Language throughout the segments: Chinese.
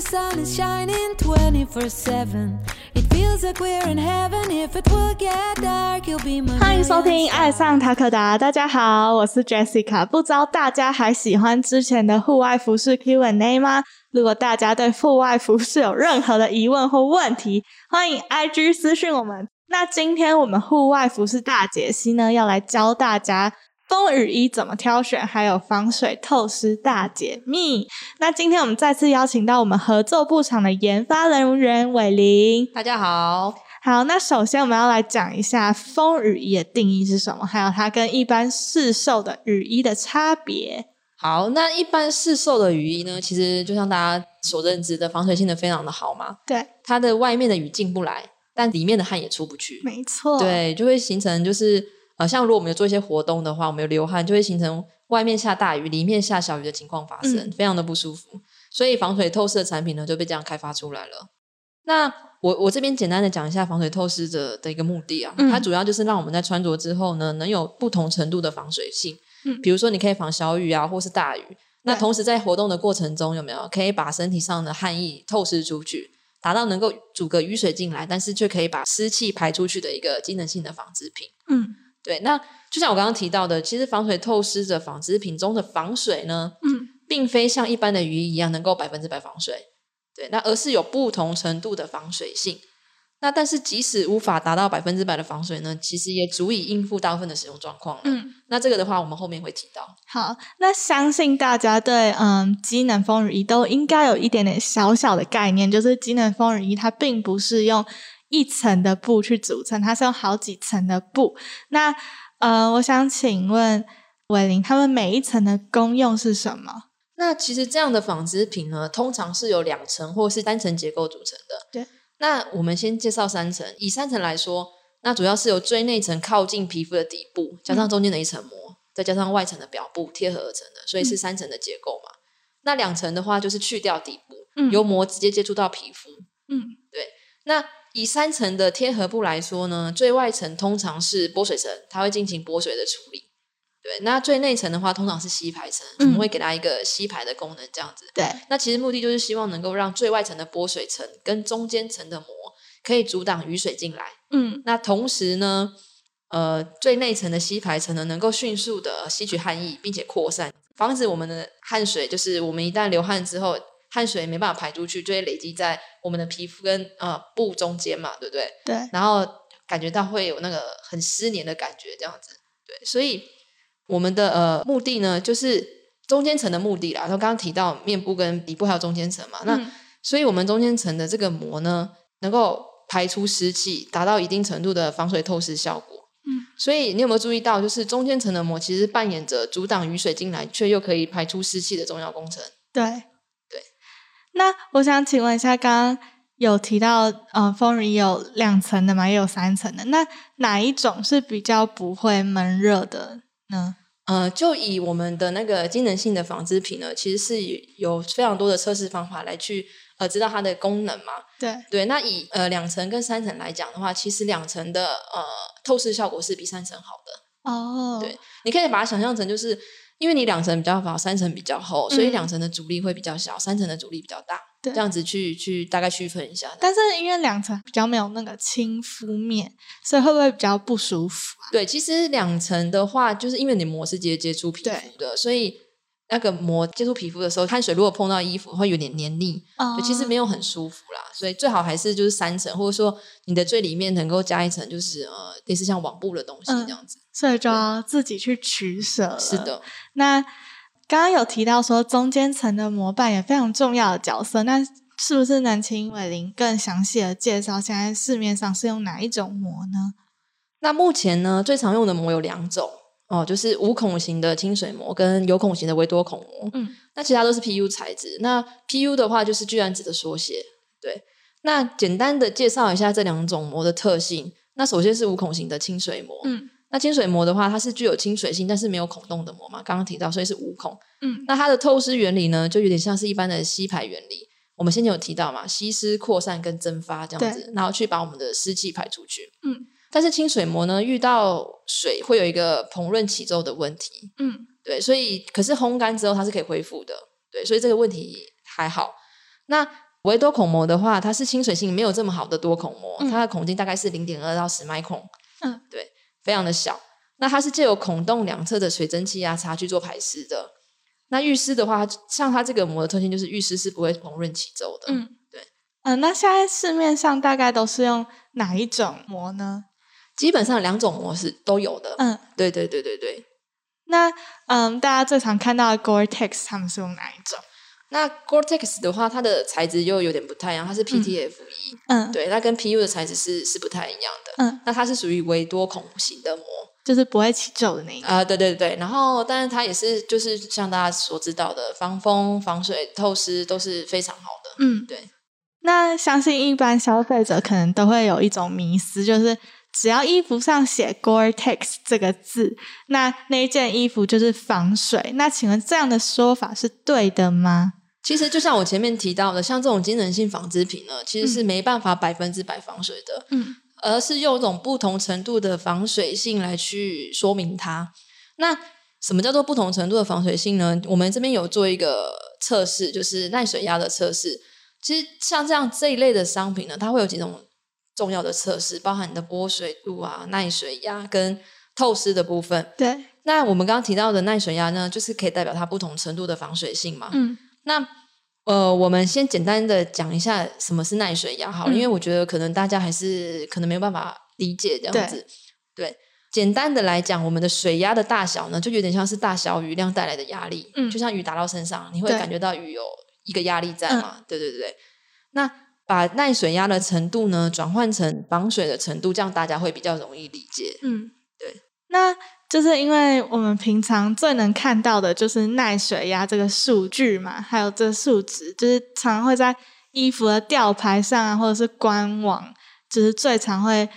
the sun is shining 24 7. It feels like we're in heaven. If it will get dark, you'll be my. 欢迎收听《爱上塔可达》，大家好，我是 Jessica。不知道大家还喜欢之前的户外服饰 Q&A 吗？如果大家对户外服饰有任何的疑问或问题，欢迎 IG 私讯我们。那今天我们户外服饰大解析呢，要来教大家风雨衣怎么挑选，还有防水透湿大解密。那今天我们再次邀请到我们合作布厂的研发人员伟林。大家好，好，那首先我们要来讲一下风雨衣的定义是什么，还有它跟一般市售的雨衣的差别。好，那一般市售的雨衣呢，其实就像大家所认知的，防水性能非常的好嘛，对，它的外面的雨进不来，但里面的汗也出不去，没错，对，就会形成就是呃，像如果我们有做一些活动的话，我们有流汗，就会形成外面下大雨，里面下小雨的情况发生，嗯非常的不舒服。所以防水透湿的产品呢，就被这样开发出来了。那我我这边简单的讲一下防水透湿的的一个目的啊，嗯它主要就是让我们在穿着之后呢，能有不同程度的防水性。嗯比如说你可以防小雨啊，或是大雨。那同时在活动的过程中，有没有可以把身体上的汗液透湿出去，达到能够阻隔雨水进来，但是却可以把湿气排出去的一个机能性的纺织品。嗯对，那就像我刚刚提到的，其实防水透湿的纺织品中的防水呢，嗯，并非像一般的雨衣一样能够百分之百防水，对，那而是有不同程度的防水性。那但是即使无法达到百分之百的防水呢，其实也足以应付大部分的使用状况了。嗯，那这个的话，我们后面会提到。好，那相信大家对嗯机能风雨衣都应该有一点点小小的概念，就是机能风雨衣它并不是用一层的布去组成，它是用好几层的布。那呃，我想请问伟林，他们每一层的功用是什么？那其实这样的纺织品呢，通常是由两层或是单层结构组成的。对，那我们先介绍三层。以三层来说，那主要是由最内层靠近皮肤的底部，加上中间的一层膜，再加上外层的表布贴合而成的，所以是三层的结构嘛。那两层的话，就是去掉底部，嗯由膜直接接触到皮肤。嗯对那以三层的贴合布来说呢，最外层通常是剥水层，它会进行剥水的处理。对，那最内层的话，通常是吸排层，我嗯们会给它一个吸排的功能，这样子。对，那其实目的就是希望能够让最外层的剥水层跟中间层的膜可以阻挡雨水进来。嗯那同时呢，呃，最内层的吸排层呢，能够迅速的吸取汗液，并且扩散，防止我们的汗水，就是我们一旦流汗之后，汗水没办法排出去，就会累积在我们的皮肤跟呃布中间嘛，对不对？对，然后感觉到会有那个很湿黏的感觉，这样子。对，所以我们的呃目的呢，就是中间层的目的啦。然后刚刚提到面部跟底部还有中间层嘛，那、嗯所以我们中间层的这个膜呢，能够排出湿气，达到一定程度的防水透湿效果。嗯，所以你有没有注意到，就是中间层的膜其实扮演着阻挡雨水进来，却又可以排出湿气的重要工程。对对。那我想请问一下，刚刚有提到，呃，风铃有两层的嘛，也有三层的，那哪一种是比较不会闷热的呢？呃，就以我们的那个机能性的纺织品呢，其实是有非常多的测试方法来去呃知道它的功能嘛。对，对，那以呃两层跟三层来讲的话，其实两层的呃透视效果是比三层好的。哦，对你可以把它想象成就是。因为你两层比较薄，三层比较厚，所以嗯两层的阻力会比较小，三层的阻力比较大。对这样子去去大概区分一下。但是因为两层比较没有那个亲肤面，所以会不会比较不舒服啊？对，其实两层的话，就是因为你膜是直接接触皮肤的，所以那个膜接触皮肤的时候，汗水如果碰到衣服会有点黏腻，哦对，其实没有很舒服啦。所以最好还是就是三层，或者说你的最里面能够加一层，就是呃类似像网布的东西嗯这样子。所以就要自己去取舍。是的，那刚刚有提到说中间层的膜扮演非常重要的角色，那是不是能请伟林更详细的介绍现在市面上是用哪一种膜呢？那目前呢，最常用的膜有两种哦，就是无孔型的清水膜跟有孔型的微多孔膜。嗯，那其他都是 PU 材质。那 PU 的话就是聚氨酯的缩写。对，那简单的介绍一下这两种膜的特性。那首先是无孔型的清水膜。嗯，那清水膜的话，它是具有清水性，但是没有孔洞的膜嘛，刚刚提到，所以是无孔。嗯，那它的透湿原理呢，就有点像是一般的吸排原理。我们先前有提到嘛，吸湿、扩散跟蒸发这样子，然后去把我们的湿气排出去。嗯，但是清水膜呢，遇到水会有一个膨润起皱的问题。嗯，对，所以可是烘干之后它是可以恢复的。对，所以这个问题还好。那维多孔膜的话，它是亲水性没有这么好的多孔膜，嗯它的孔径大概是零点二到十麦孔，嗯，对，非常的小。那它是借由孔洞两侧的水蒸气压差去做排湿的。那浴湿的话，像它这个膜的特性就是浴湿是不会膨润起皱的。嗯对嗯、那现在市面上大概都是用哪一种膜呢？基本上两种模式都有的。嗯，对对对对对。那嗯，大家最常看到的 Gore-Tex 他们是用哪一种？那 Gore-Tex 的话，它的材质又有点不太一样，它是 PTFE，、嗯，对，它跟 PU 的材质是是不太一样的。嗯，那它是属于维多孔型的膜就是不会起皱的那一个。啊、对对对。然后，但是它也是就是像大家所知道的，防风、防水、透湿都是非常好的。嗯，对。那相信一般消费者可能都会有一种迷思，就是只要衣服上写 Gore-Tex 这个字，那那一件衣服就是防水。那请问这样的说法是对的吗？其实就像我前面提到的，像这种机能性纺织品呢，其实是没办法百分之百防水的。嗯而是用一种不同程度的防水性来去说明它。那什么叫做不同程度的防水性呢？我们这边有做一个测试，就是耐水压的测试。其实像这样这一类的商品呢，它会有几种重要的测试，包含你的波水度啊、耐水压跟透湿的部分。对，那我们刚刚提到的耐水压呢，就是可以代表它不同程度的防水性嘛。嗯那呃，我们先简单的讲一下什么是耐水压好了，嗯因为我觉得可能大家还是可能没有办法理解这样子。对，简单的来讲，我们的水压的大小呢，就有点像是大小雨量带来的压力，嗯就像雨打到身上，你会感觉到雨有一个压力在嘛？对对对对。那把耐水压的程度呢，转换成防水的程度，这样大家会比较容易理解。嗯，对。那就是因为我们平常最能看到的就是耐水压这个数据嘛，还有这数值，就是常常会在衣服的吊牌上啊，或者是官网，就是最常会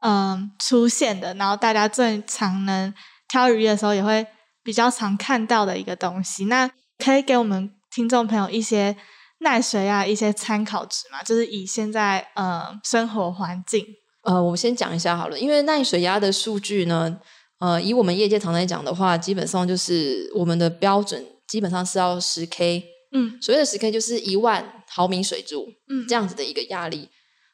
嗯出现的，然后大家最常能挑雨衣的时候也会比较常看到的一个东西。那可以给我们听众朋友一些耐水啊一些参考值嘛？就是以现在呃生活环境，呃，我先讲一下好了，因为耐水压的数据呢，呃，以我们业界常来讲的话，基本上就是我们的标准基本上是要十 K，嗯所谓的十 K 就是一万毫米水柱嗯这样子的一个压力。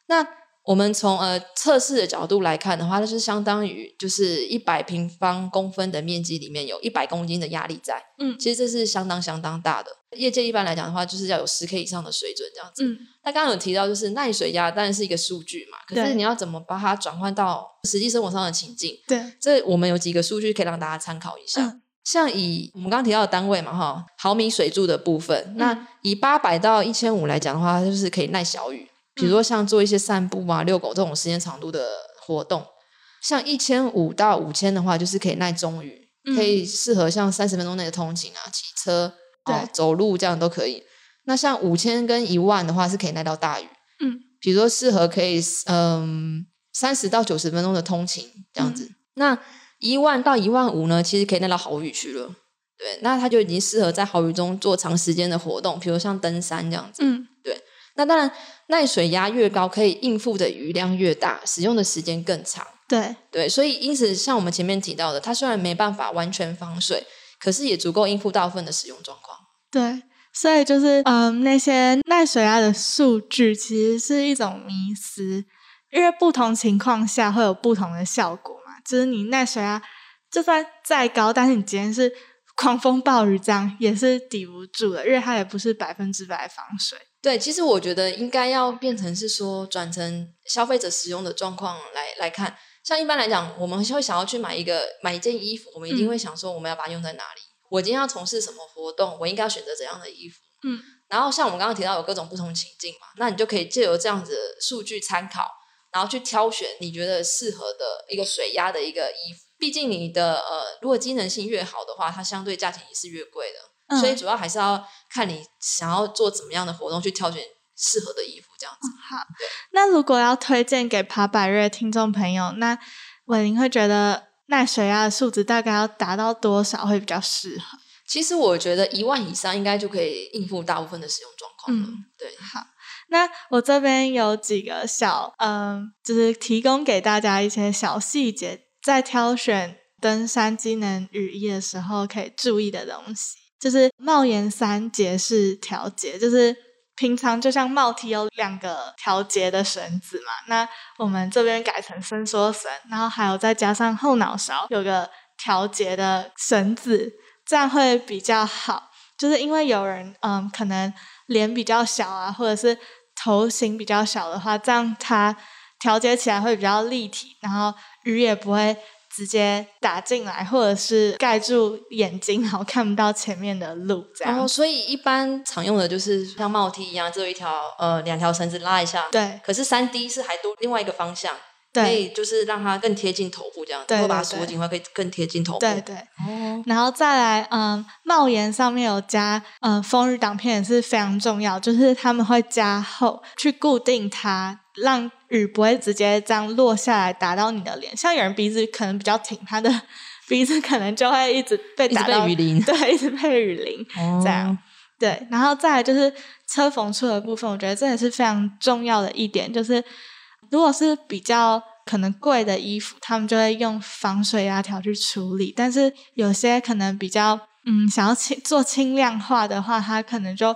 那我们从呃测试的角度来看的话，它就是相当于就是一百平方公分的面积里面有一百公斤的压力在，嗯其实这是相当相当大的。业界一般来讲的话，就是要有十 K 以上的水准这样子。嗯那刚刚有提到，就是耐水压当然是一个数据嘛，可是你要怎么把它转换到实际生活上的情境？对，这我们有几个数据可以让大家参考一下。嗯像以我们刚刚提到的单位嘛，哈，毫米水柱的部分，嗯那以八百到一千五来讲的话，它就是可以耐小雨，比嗯如说像做一些散步啊、遛狗这种时间长度的活动。像一千五到五千的话，就是可以耐中雨，嗯可以适合像三十分钟内的通勤啊、骑车、哦对、走路这样都可以。那像五千跟一万的话，是可以耐到大雨，嗯比如说适合可以嗯三十到九十分钟的通勤这样子。嗯那一万到一万五呢，其实可以耐到豪雨去了。对，那它就已经适合在豪雨中做长时间的活动，比如像登山这样子。嗯那当然，耐水压越高，可以应付的雨量越大，使用的时间更长。对，对，所以因此，像我们前面提到的，它虽然没办法完全防水，可是也足够应付大部分的使用状况。对，所以就是嗯，那些耐水压的数据其实是一种迷思，因为不同情况下会有不同的效果嘛。就是你耐水压就算再高，但是你今天是狂风暴雨，这样也是抵不住的，因为它也不是百分之百防水。对，其实我觉得应该要变成是说转成消费者使用的状况来来看。像一般来讲，我们会想要去买一个买一件衣服，我们一定嗯会想说我们要把它用在哪里。我今天要从事什么活动，我应该要选择怎样的衣服。嗯，然后像我们刚刚提到有各种不同情境嘛，那你就可以借由这样子的数据参考，然后去挑选你觉得适合的一个水压的一个衣服。毕竟你的呃，如果机能性越好的话，它相对价钱也是越贵的。嗯所以主要还是要看你想要做怎么样的活动，去挑选适合的衣服，这样子。好，那如果要推荐给爬百瑞的听众朋友，那伟林会觉得耐水压的数值大概要达到多少会比较适合？其实我觉得一万以上应该就可以应付大部分的使用状况了。嗯对，那我这边有几个小，嗯，就是提供给大家一些小细节，在挑选登山机能雨衣的时候可以注意的东西，就是帽檐三节式调节，就是平常就像帽体有两个调节的绳子嘛，那我们这边改成伸缩绳，然后还有再加上后脑勺有个调节的绳子，这样会比较好。就是因为有人嗯，可能脸比较小啊，或者是头型比较小的话，这样它调节起来会比较立体，然后鱼也不会。直接打进来，或者是盖住眼睛，然后看不到前面的路，这样。然后，所以一般常用的就是像帽梯一样，只有一条呃两条绳子拉一下。对。可是三 D 是还多另外一个方向，可以就是让它更贴近头部这样，对会把它锁紧，会可以更贴近头部。对对。哦。然后再来，嗯，帽檐上面有加嗯风雨挡片也是非常重要，就是他们会加厚去固定它，让。雨不会直接这样落下来打到你的脸，像有人鼻子可能比较挺，他的 鼻子可能就会一直被打到雨淋，对，一直被雨淋，这样对。然后再来就是车缝处的部分，我觉得这也是非常重要的一点，就是如果是比较可能贵的衣服，他们就会用防水压条去处理，但是有些可能比较嗯想要轻做轻量化的话，它可能就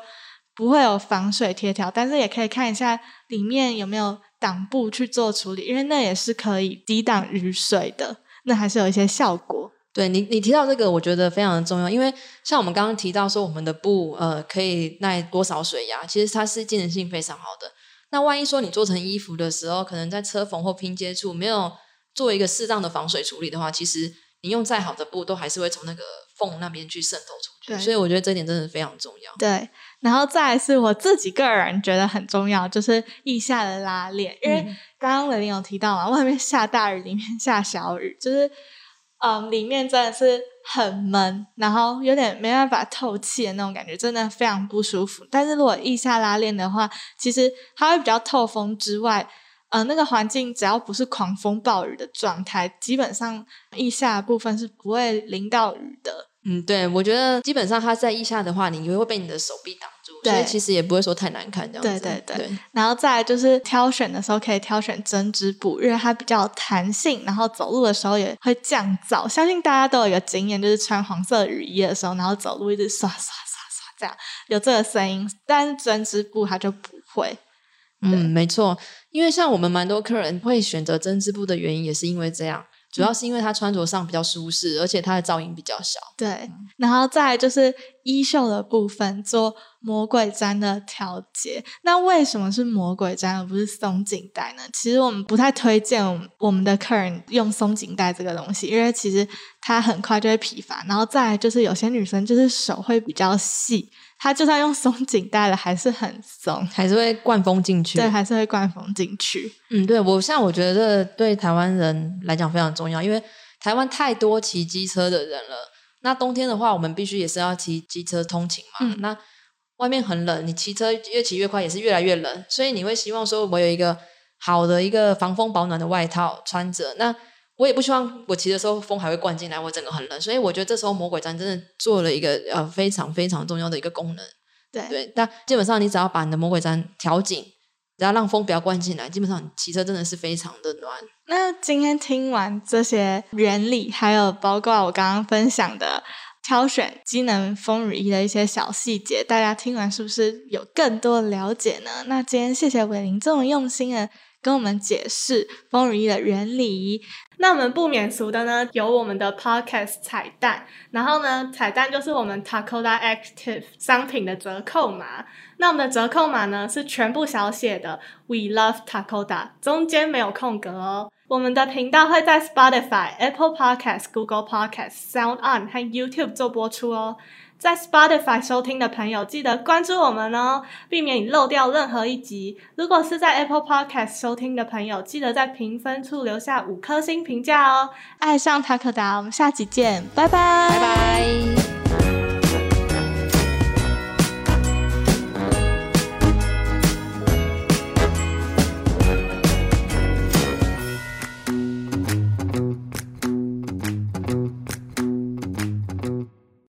不会有防水贴条，但是也可以看一下里面有没有。挡布去做处理，因为那也是可以抵挡雨水的，那还是有一些效果。对你，你提到这个，我觉得非常的重要，因为像我们刚刚提到说，我们的布呃可以耐多少水压，其实它是机能性非常好的。那万一说你做成衣服的时候，可能在车缝或拼接处没有做一个适当的防水处理的话，其实你用再好的布，都还是会从那个缝那边去渗透出去。所以我觉得这点真的非常重要。对。然后再是我自己个人觉得很重要，就是腋下的拉链，因为刚刚文林有提到嘛，外面下大雨，里面下小雨，就是嗯，里面真的是很闷，然后有点没办法透气的那种感觉，真的非常不舒服。但是如果腋下拉链的话，其实它会比较透风之外，呃，那个环境只要不是狂风暴雨的状态，基本上腋下部分是不会淋到雨的。嗯，对，我觉得基本上它在腋下的话，你会被你的手臂挡，所以其实也不会说太难看这样子。对对对。然后再就是挑选的时候，可以挑选针织布，因为它比较弹性，然后走路的时候也会降噪。相信大家都有一个经验，就是穿黄色雨衣的时候，然后走路一直刷刷刷刷这样，有这个声音。但是针织布它就不会。嗯，没错，因为像我们蛮多客人会选择针织布的原因，也是因为这样。主要是因为它穿着上比较舒适，而且它的噪音比较小。对，然后再就是衣袖的部分做魔鬼毡的调节。那为什么是魔鬼毡而不是松紧带呢？其实我们不太推荐我们的客人用松紧带这个东西，因为其实它很快就会疲乏。然后再就是有些女生就是手会比较细。它就算用松紧带了，还是很松，还是会灌风进去。对，还是会灌风进去。嗯，对我像我觉得对台湾人来讲非常重要，因为台湾太多骑机车的人了。那冬天的话，我们必须也是要骑机车通勤嘛。那外面很冷，你骑车越骑越快，也是越来越冷。所以你会希望说，我有一个好的一个防风保暖的外套穿着。那我也不希望我骑的时候风还会灌进来，我整个很冷，所以我觉得这时候魔鬼毡真的做了一个呃非常非常重要的一个功能。对对，但基本上你只要把你的魔鬼毡调紧，只要让风不要灌进来，基本上骑车真的是非常的暖。那今天听完这些原理，还有包括我刚刚分享的挑选机能风雨衣的一些小细节，大家听完是不是有更多了解呢？那今天谢谢伟林这么用心的。跟我们解释风雨衣的原理。那我们不免俗的呢，有我们的 podcast 彩蛋。然后呢，彩蛋就是我们 Takoda Active 商品的折扣码。那我们的折扣码呢是全部小写的，We love Takoda，中间没有空格哦。我们的频道会在 Spotify、Apple Podcast、Google Podcast、Sound On 和 YouTube 做播出哦。在 Spotify 收听的朋友，记得关注我们哦，避免你漏掉任何一集。如果是在 Apple Podcast 收听的朋友，记得在评分处留下五颗星评价哦。爱上塔克达，我们下集见，拜拜，拜拜。